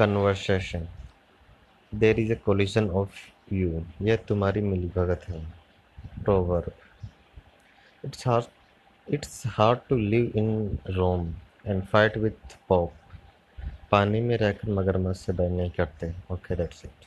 Conversation there is a collision of you यह तुम्हारी मिलीभगत है। Proverb it's hard it's hard to live in Rome and fight with pope पानी में रहकर मगरमच्छ से बैर नहीं करते ओके दैट्स इट